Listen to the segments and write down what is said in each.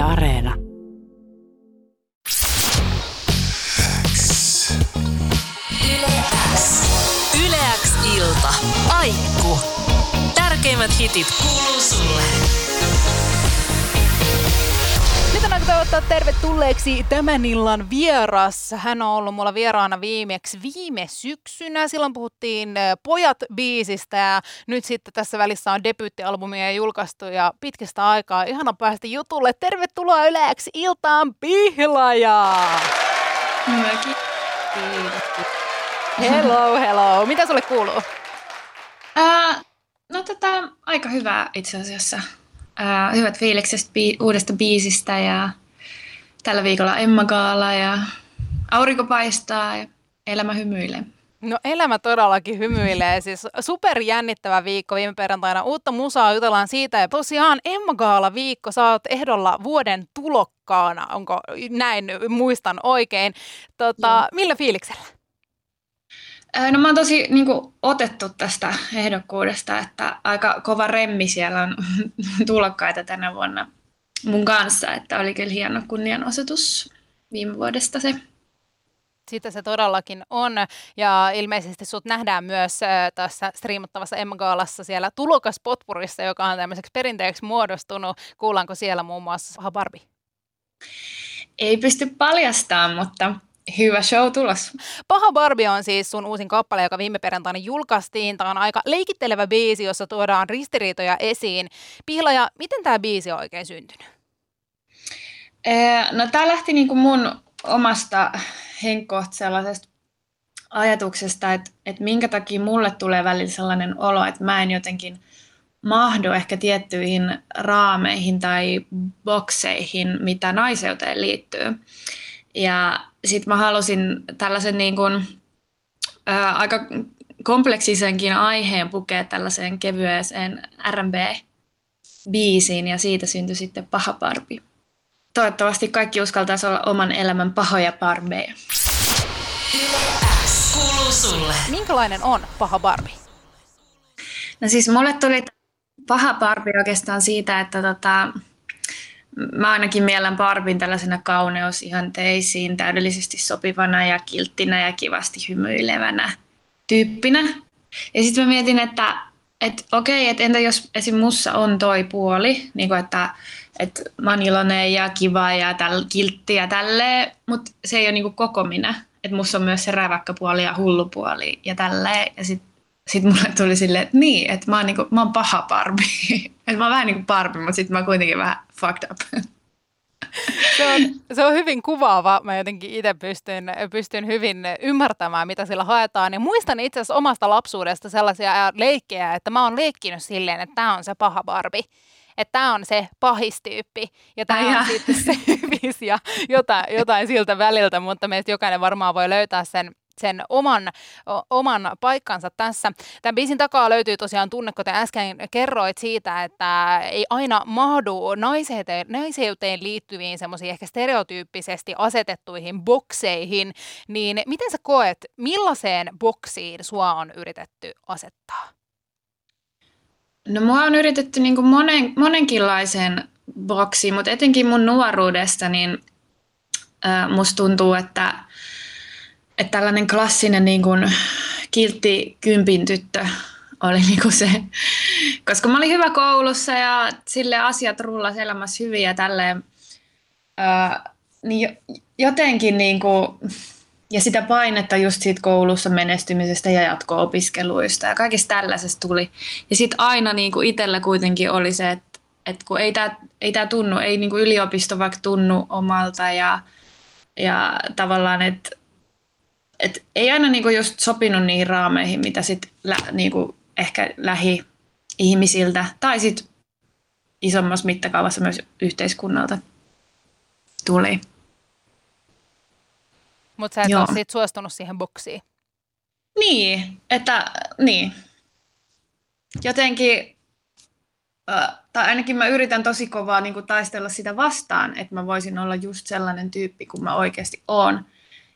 Areena. Yleäks ilta. Aikku. Tärkeimmät hitit kuuluu toivottaa tervetulleeksi tämän illan vieras. Hän on ollut mulla vieraana viimeksi viime syksynä. Silloin puhuttiin äh, Pojat-biisistä ja nyt sitten tässä välissä on debyyttialbumia julkaistu ja pitkästä aikaa ihana päästä jutulle. Tervetuloa yleäksi iltaan Pihlaja! Mäkin. Hello, hello. Mitä sulle kuuluu? Ää, no tätä aika hyvää itse asiassa. Ää, hyvät fiilikset bi- uudesta biisistä ja tällä viikolla Emma Gaala ja aurinko paistaa ja elämä hymyilee. No elämä todellakin hymyilee. Siis super jännittävä viikko viime perjantaina. Uutta musaa jutellaan siitä. Ja tosiaan Emma Gaala viikko. Sä oot ehdolla vuoden tulokkaana. Onko näin, muistan oikein. Tota, millä fiiliksellä? No mä oon tosi niin kuin, otettu tästä ehdokkuudesta, että aika kova remmi siellä on tulokkaita tänä vuonna mun kanssa, että oli kyllä hieno kunnianosoitus viime vuodesta se. Sitä se todellakin on. Ja ilmeisesti sut nähdään myös tässä striimattavassa Emma Gaalassa siellä tulokaspotpurissa, joka on tämmöiseksi perinteeksi muodostunut. Kuullaanko siellä muun muassa Barbie? Ei pysty paljastamaan, mutta hyvä show tulos. Paha Barbie on siis sun uusin kappale, joka viime perjantaina julkaistiin. Tämä on aika leikittelevä biisi, jossa tuodaan ristiriitoja esiin. Pihlaja, miten tämä biisi on oikein syntynyt? No tämä lähti niinku mun omasta henkkohta sellaisesta ajatuksesta, että, että minkä takia mulle tulee välillä sellainen olo, että mä en jotenkin mahdu ehkä tiettyihin raameihin tai bokseihin, mitä naiseuteen liittyy. Ja sitten mä halusin tällaisen niin kuin, ää, aika kompleksisenkin aiheen pukea tällaiseen kevyeseen R&B-biisiin ja siitä syntyi sitten Paha Barbie. Toivottavasti kaikki uskaltaisi olla oman elämän pahoja barbeja. Kuuluu sulle. Minkälainen on Paha Barbie? No siis mulle tuli paha Barbie oikeastaan siitä, että tota, mä ainakin miellän Barbin tällaisena kauneusihanteisiin täydellisesti sopivana ja kilttinä ja kivasti hymyilevänä tyyppinä. Ja sitten mä mietin, että et, okei, että entä jos esim. mussa on toi puoli, niin kuin että et mä oon iloinen ja kiva ja täl, kiltti ja tälleen, mutta se ei ole niin koko minä. Että mussa on myös se räväkkä puoli ja hullu puoli ja tälleen. Ja sitten sit mulle tuli silleen, että niin, että mä oon, niinku, mä oon paha Barbie. että mä oon vähän niin kuin Barbie, mutta sitten mä oon kuitenkin vähän fucked up. Se on, se on hyvin kuvaava. Mä jotenkin itse pystyn, pystyn hyvin ymmärtämään, mitä sillä haetaan. Ja muistan itse asiassa omasta lapsuudesta sellaisia leikkejä, että mä oon leikkinyt silleen, että tämä on se paha Barbie. Että tämä on se pahistyyppi ja tämä on sitten se hyvis ja jotain, jotain siltä väliltä, mutta meistä jokainen varmaan voi löytää sen sen oman, o, oman paikkansa tässä. Tämän biisin takaa löytyy tosiaan tunne, kuten äsken kerroit siitä, että ei aina mahdu naiseuteen, naiseuteen liittyviin semmoisiin ehkä stereotyyppisesti asetettuihin bokseihin, niin miten sä koet, millaiseen boksiin sua on yritetty asettaa? No mua on yritetty niin monen, monenkinlaisen boksiin, mutta etenkin mun nuoruudesta, niin äh, musta tuntuu, että, että tällainen klassinen niin kuin kiltti kympin tyttö oli niin kuin se, koska mä olin hyvä koulussa ja sille asiat rullas elämässä hyvin ja tälleen, äh, niin jotenkin niin kuin, ja sitä painetta just siitä koulussa menestymisestä ja jatko-opiskeluista ja kaikista tällaisesta tuli. Ja sitten aina niin kuin itsellä kuitenkin oli se, että, että kun ei tämä ei tää tunnu, ei niin kuin yliopisto vaikka tunnu omalta ja, ja tavallaan, että, että ei aina niin kuin just sopinut niihin raameihin, mitä sitten lä, niin kuin ehkä lähi ihmisiltä tai sitten isommassa mittakaavassa myös yhteiskunnalta tuli. Mutta sä et Joo. ole sit suostunut siihen boksiin. Niin, että niin. Jotenkin, äh, tai ainakin mä yritän tosi kovaa niin taistella sitä vastaan, että mä voisin olla just sellainen tyyppi kuin mä oikeasti oon.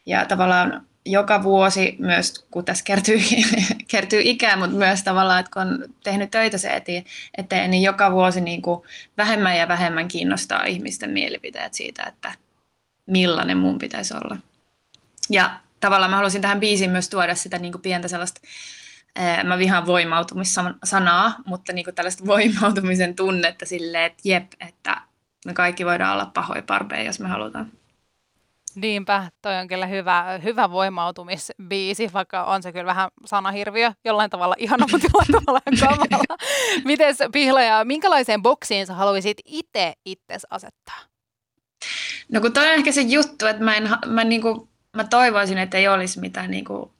Ja tavallaan joka vuosi myös, kun tässä kertyy, kertyy ikää, mutta myös tavallaan, että kun on tehnyt töitä se eteen, niin joka vuosi niin kuin vähemmän ja vähemmän kiinnostaa ihmisten mielipiteet siitä, että millainen mun pitäisi olla. Ja tavallaan mä halusin tähän biisiin myös tuoda sitä niin kuin pientä sellaista, ää, mä vihaan voimautumissanaa, mutta niin kuin tällaista voimautumisen tunnetta silleen, että jep, että me kaikki voidaan olla pahoja parpeja, jos me halutaan. Niinpä, toi on kyllä hyvä, hyvä voimautumisbiisi, vaikka on se kyllä vähän sanahirviö, jollain tavalla ihana, mutta jollain tavalla kamala. Mites Pihla, ja minkälaiseen boksiin sä haluaisit itse itses asettaa? No kun toi on ehkä se juttu, että mä, en, mä, niinku, mä toivoisin, että ei olisi mitään niinku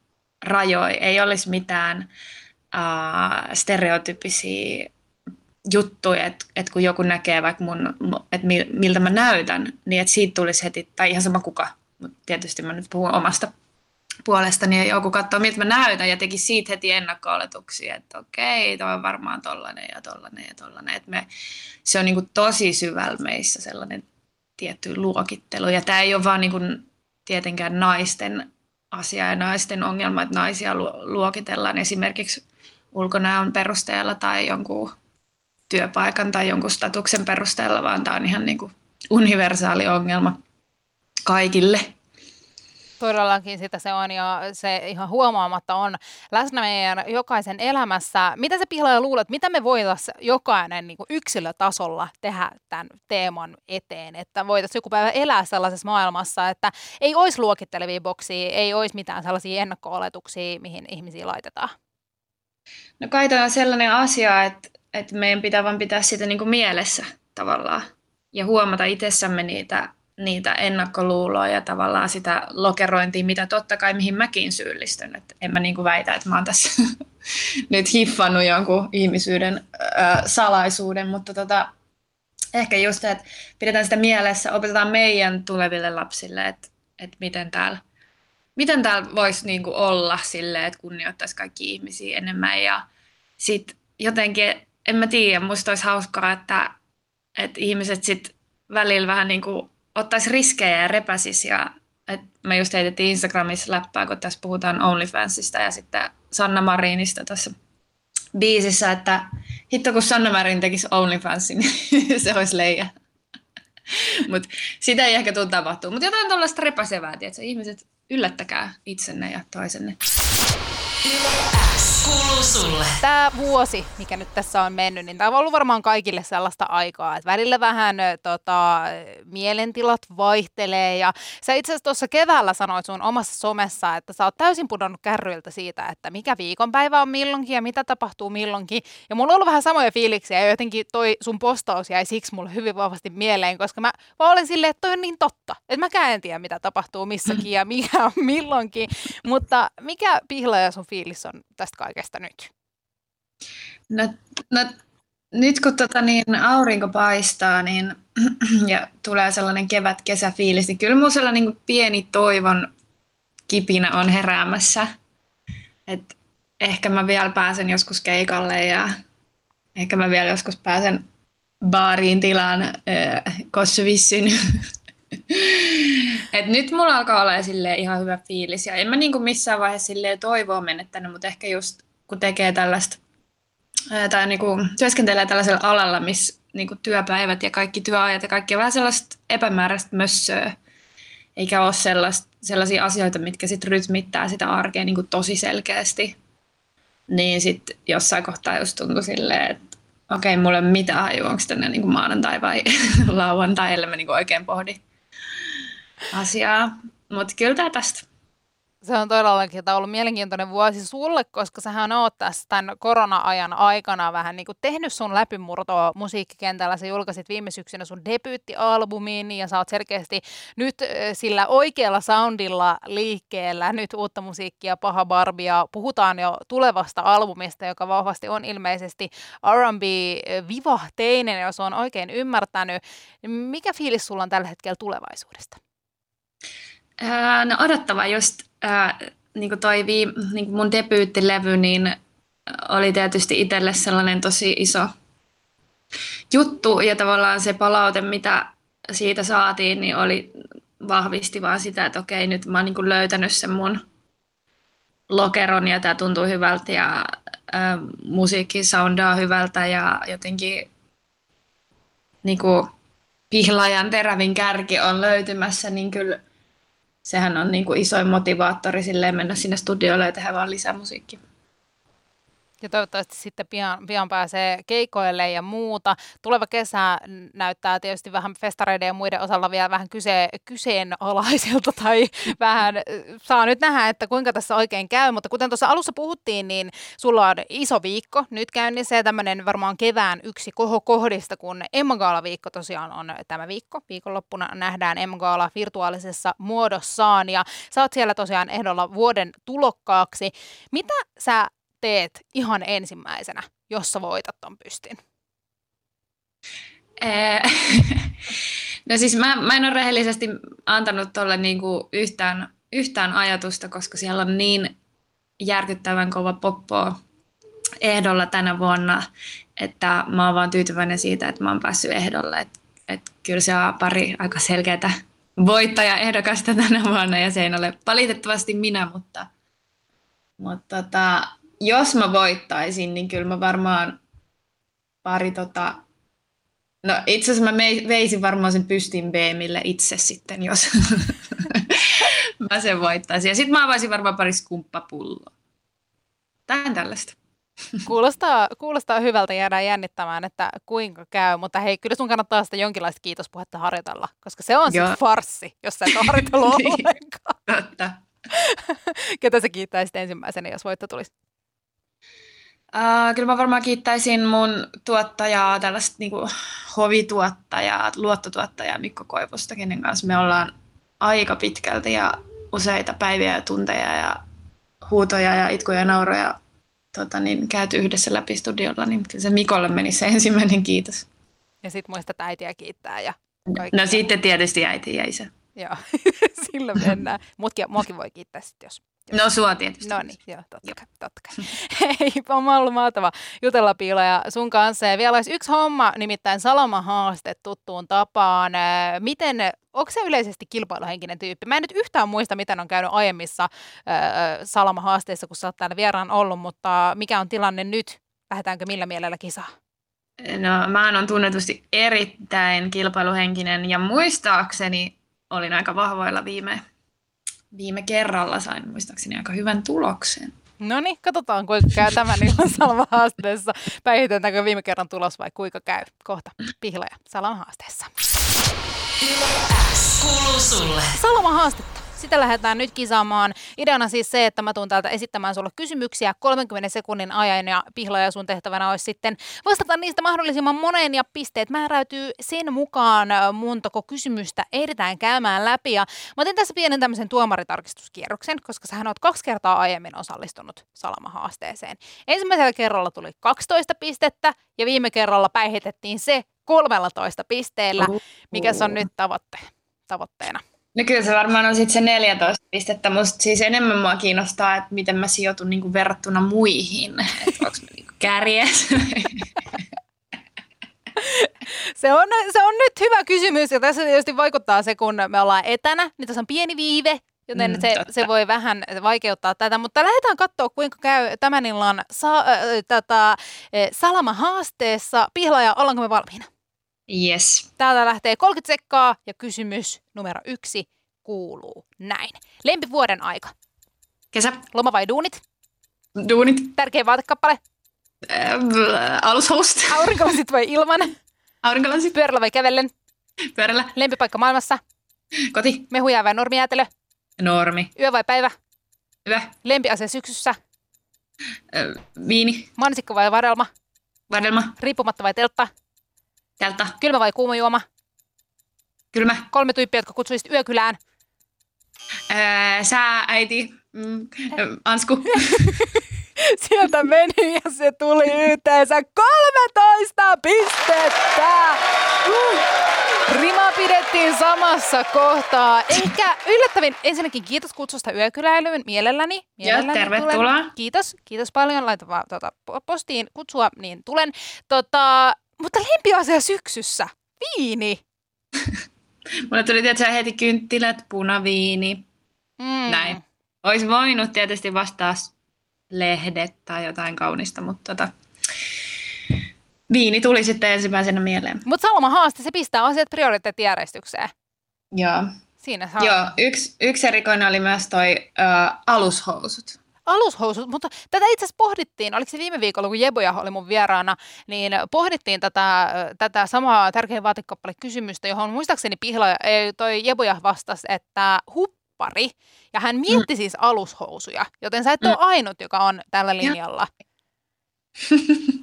rajoja, ei olisi mitään uh, stereotypisiä juttuja, että, että kun joku näkee vaikka mun, että miltä mä näytän, niin että siitä tulisi heti, tai ihan sama kuka, mutta tietysti mä nyt puhun omasta puolestani, ja joku katsoo, miltä mä näytän, ja teki siitä heti ennakko-oletuksia, että okei, toi on varmaan tollanen ja tollanen ja tollanen. Että me, se on niin kuin tosi syvällä meissä sellainen tietty luokittelu, ja tämä ei ole vaan niin kuin tietenkään naisten asia ja naisten ongelma, että naisia luokitellaan esimerkiksi ulkonäön perusteella tai jonkun työpaikan tai jonkun statuksen perusteella, vaan tämä on ihan niin kuin universaali ongelma kaikille. Todellakin sitä se on ja se ihan huomaamatta on läsnä meidän jokaisen elämässä. Mitä se pihlaaja luulet, mitä me voitaisiin jokainen niin kuin yksilötasolla tehdä tämän teeman eteen, että voitaisiin joku päivä elää sellaisessa maailmassa, että ei olisi luokittelevia boksia, ei olisi mitään sellaisia ennakko-oletuksia, mihin ihmisiä laitetaan? No kai on sellainen asia, että että meidän pitää vaan pitää sitä niin kuin mielessä tavallaan ja huomata itsessämme niitä, niitä ennakkoluuloja ja tavallaan sitä lokerointia, mitä totta kai mihin mäkin syyllistyn. Et en mä niin kuin väitä, että mä oon tässä nyt hiffannut jonkun ihmisyyden äh, salaisuuden, mutta tota, ehkä just, että pidetään sitä mielessä, opetetaan meidän tuleville lapsille, että, että miten täällä miten täällä voisi niinku olla silleen, että kunnioittaisi kaikki ihmisiä enemmän ja sitten jotenkin en mä tiedä, musta olisi hauskaa, että, että ihmiset sit välillä vähän niin kuin ottaisi riskejä ja repäsis ja että me just heitettiin Instagramissa läppää, kun tässä puhutaan OnlyFansista ja sitten Sanna Marinista tässä biisissä, että hitto kun Sanna Marin tekisi OnlyFansin, niin se olisi leija. Mutta sitä ei ehkä tule tapahtua. Mutta jotain tuollaista repäsevää, että ihmiset yllättäkää itsenne ja toisenne. Tämä vuosi, mikä nyt tässä on mennyt, niin tämä on ollut varmaan kaikille sellaista aikaa, että välillä vähän tota, mielentilat vaihtelee. Ja sä itse asiassa tuossa keväällä sanoit sun omassa somessa, että sä oot täysin pudonnut kärryiltä siitä, että mikä viikonpäivä on milloinkin ja mitä tapahtuu milloinkin. Ja mulla on ollut vähän samoja fiiliksiä ja jotenkin toi sun postaus jäi siksi mulle hyvin vahvasti mieleen, koska mä vaan olen silleen, että toi on niin totta. Että mä en tiedä, mitä tapahtuu missäkin ja mikä on milloinkin. Mutta mikä pihla ja sun fiilis on tästä kaikesta nyt? No, no nyt kun tota niin, aurinko paistaa niin, ja tulee sellainen kevät-kesäfiilis, niin kyllä minulla sellainen niin pieni toivon kipinä on heräämässä. Et ehkä mä vielä pääsen joskus keikalle ja ehkä mä vielä joskus pääsen baariin tilaan äh, kossuvissyn. Et nyt mulla alkaa olla ihan hyvä fiilis. Ja en mä niinku missään vaiheessa toivoa menettänyt, mutta ehkä just kun tekee tällaista tai niinku työskentelee tällaisella alalla, missä niinku työpäivät ja kaikki työajat ja kaikki on vähän sellaista epämääräistä mössöä, eikä ole sellaista, sellaisia asioita, mitkä sitten rytmittää sitä arkea niinku tosi selkeästi. Niin sitten jossain kohtaa just tuntui silleen, että okei, mulla ei ole mitään hajua, onko tänne niinku maanantai vai lauantai, ellei mä niinku oikein pohdi asiaa. Mutta kyllä tämä tästä. Se on todellakin ollut mielenkiintoinen vuosi sulle, koska sähän oot tässä tämän korona-ajan aikana vähän niin kuin tehnyt sun läpimurtoa musiikkikentällä. Sä julkaisit viime syksynä sun debyyttialbumin ja sä oot selkeästi nyt sillä oikealla soundilla liikkeellä. Nyt uutta musiikkia, Paha Barbia. Puhutaan jo tulevasta albumista, joka vahvasti on ilmeisesti R&B vivahteinen, jos on oikein ymmärtänyt. Mikä fiilis sulla on tällä hetkellä tulevaisuudesta? No odottava just, niin kuin toi vii, niin kuin mun debyyttilevy, niin oli tietysti itselle sellainen tosi iso juttu ja tavallaan se palaute, mitä siitä saatiin, niin oli vahvisti vaan sitä, että okei, nyt mä oon niin löytänyt sen mun lokeron ja tämä tuntuu hyvältä ja ä, musiikki soundaa hyvältä ja jotenkin niin kuin pihlajan terävin kärki on löytymässä, niin kyllä sehän on niin kuin isoin motivaattori silleen mennä sinne studiolle ja tehdä vaan lisää musiikkia. Ja toivottavasti sitten pian, pian pääsee keikoille ja muuta. Tuleva kesä näyttää tietysti vähän festareiden ja muiden osalla vielä vähän kyse, kyseenalaiselta tai vähän saa nyt nähdä, että kuinka tässä oikein käy. Mutta kuten tuossa alussa puhuttiin, niin sulla on iso viikko nyt käynnissä ja tämmöinen varmaan kevään yksi kohokohdista, kun Emma Gaala-viikko tosiaan on tämä viikko. Viikonloppuna nähdään Emma Gaala virtuaalisessa muodossaan ja sä oot siellä tosiaan ehdolla vuoden tulokkaaksi. Mitä sä teet ihan ensimmäisenä, jos sä voitat ton pystin? no siis mä, mä en ole rehellisesti antanut tuolle niinku yhtään, yhtään ajatusta, koska siellä on niin järkyttävän kova poppo ehdolla tänä vuonna, että mä oon vaan tyytyväinen siitä, että mä oon päässyt ehdolle. Et, et kyllä se on pari aika selkeää voittajaehdokasta tänä vuonna ja se ei ole valitettavasti minä, mutta, mutta tota, jos mä voittaisin, niin kyllä mä varmaan pari tota... No itse asiassa mä veisin varmaan sen pystin BMille itse sitten, jos mä sen voittaisin. Ja sitten mä avaisin varmaan pari skumppapulloa. Tähän tällaista. Kuulostaa, kuulostaa hyvältä, jäädään jännittämään, että kuinka käy, mutta hei, kyllä sun kannattaa sitä jonkinlaista kiitospuhetta harjoitella, koska se on sitten farssi, jos sä et ole harjoitellut niin, ollenkaan. Ketä sä kiittäisit ensimmäisenä, jos voitto tulisi? Uh, kyllä mä varmaan kiittäisin mun tuottajaa, tällaista niin hovituottajaa, luottotuottajaa Mikko Koivusta, kenen kanssa me ollaan aika pitkälti ja useita päiviä ja tunteja ja huutoja ja itkuja ja nauroja tota, niin, käyty yhdessä läpi studiolla, niin kyllä se Mikolle meni se ensimmäinen kiitos. Ja sitten muistat äitiä kiittää ja kaikki. No sitten tietysti äiti ja isä. Joo, sillä mennään. Mutkin, muakin voi kiittää sitten, jos No sua tietysti. No niin, joo, totta kai, totta kai. Hei, on ollut mahtava jutella Piila ja sun kanssa. Ja vielä olisi yksi homma, nimittäin Salama-haaste tuttuun tapaan. Miten, onko se yleisesti kilpailuhenkinen tyyppi? Mä en nyt yhtään muista, miten on käynyt aiemmissa äh, Salama-haasteissa, kun sä oot täällä vieraan ollut, mutta mikä on tilanne nyt? Lähdetäänkö millä mielellä kisaa? No, mä oon tunnetusti erittäin kilpailuhenkinen ja muistaakseni olin aika vahvoilla viime viime kerralla sain muistaakseni aika hyvän tuloksen. No niin, katsotaan kuinka käy tämän illan Salama haasteessa. Päihitetäänkö viime kerran tulos vai kuinka käy? Kohta pihlaja Salama haasteessa. Salama haastetta sitä lähdetään nyt kisaamaan. Ideana siis se, että mä tuun täältä esittämään sulle kysymyksiä 30 sekunnin ajan ja pihla ja sun tehtävänä olisi sitten vastata niistä mahdollisimman moneen ja pisteet määräytyy sen mukaan montako kysymystä ehditään käymään läpi. Ja mä otin tässä pienen tämmöisen tuomaritarkistuskierroksen, koska sähän oot kaksi kertaa aiemmin osallistunut Salama-haasteeseen. Ensimmäisellä kerralla tuli 12 pistettä ja viime kerralla päihitettiin se 13 pisteellä, mikä se on nyt tavoitte, tavoitteena. No kyllä se varmaan on sitten se 14 pistettä, mutta siis enemmän mua kiinnostaa, että miten mä sijoitun niinku verrattuna muihin. Että onko mä niinku kärjes? se, on, se on nyt hyvä kysymys ja tässä tietysti vaikuttaa se, kun me ollaan etänä, niin tässä on pieni viive, joten mm, se, se voi vähän vaikeuttaa tätä, mutta lähdetään katsoa, kuinka käy tämän illan sa- äh, tätä, äh, Salama-haasteessa. Pihlaja, ollaanko me valmiina? Yes. Täältä lähtee 30 sekkaa ja kysymys numero yksi kuuluu näin. Lempivuoden aika. Kesä. Loma vai duunit? Duunit. Tärkeä vaatekappale. Äh, alushoust. Aurinkolasit vai ilman? Aurinkolasit. Pyörällä vai kävellen? Pyörällä. Lempipaikka maailmassa? Koti. Mehuja vai normijäätelö? Normi. Yö vai päivä? Yö. Lempiasia syksyssä? Äh, viini. Mansikko vai vadelma? Vadelma. Riippumatta vai teltta? Teltta. Kylmä vai kuuma juoma? Kylmä. Kolme tyyppiä, jotka kutsuisit yökylään. Öö, sää, äiti, mm, Ansku. Sieltä meni ja se tuli yhteensä 13 pistettä. Uh. Rima pidettiin samassa kohtaa. Ehkä yllättävin, ensinnäkin kiitos kutsusta yökyläilyyn mielelläni. mielelläni Joo, tervetuloa. Tulen. Kiitos, kiitos paljon. Laita vaan tuota, postiin kutsua, niin tulen. Tota, mutta lempiasia syksyssä, viini. Mulle tuli tietysti heti kynttilät, punaviini, Mm. näin. Olisi voinut tietysti vastaa lehdet tai jotain kaunista, mutta tota, viini tuli sitten ensimmäisenä mieleen. Mutta Salma haaste, se pistää asiat prioriteettijärjestykseen. Joo. Siinä saa. Joo, yksi, yksi erikoinen oli myös toi ö, alushousut. Alushousut, mutta tätä itse asiassa pohdittiin, oliko se viime viikolla, kun Jeboja oli mun vieraana, niin pohdittiin tätä, tätä samaa tärkein vaatekappale kysymystä, johon muistaakseni Pihla, toi Jeboja vastasi, että huppari, ja hän mietti mm. siis alushousuja, joten sä et mm. ole ainut, joka on tällä linjalla.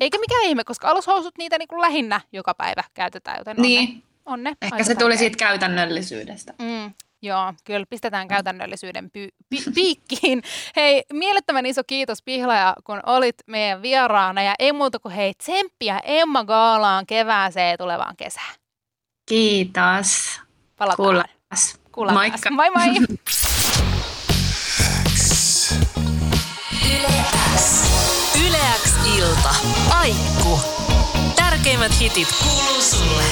Eikä mikään ihme, koska alushousut niitä niin kuin lähinnä joka päivä käytetään, joten on Niin, ne, on ne ehkä se tuli siitä käytännöllisyydestä. Mm, joo, kyllä pistetään käytännöllisyyden py- pi- piikkiin. Hei, mielettömän iso kiitos Pihlaja, kun olit meidän vieraana ja ei muuta kuin hei tsemppiä Emma Gaalaan kevääseen tulevaan kesään. Kiitos. Palataan. Kuullaan. Kuullaan Moikka. Moi moi! Yle X ilta. Aikku. Tärkeimmät hitit kuuluu sulle.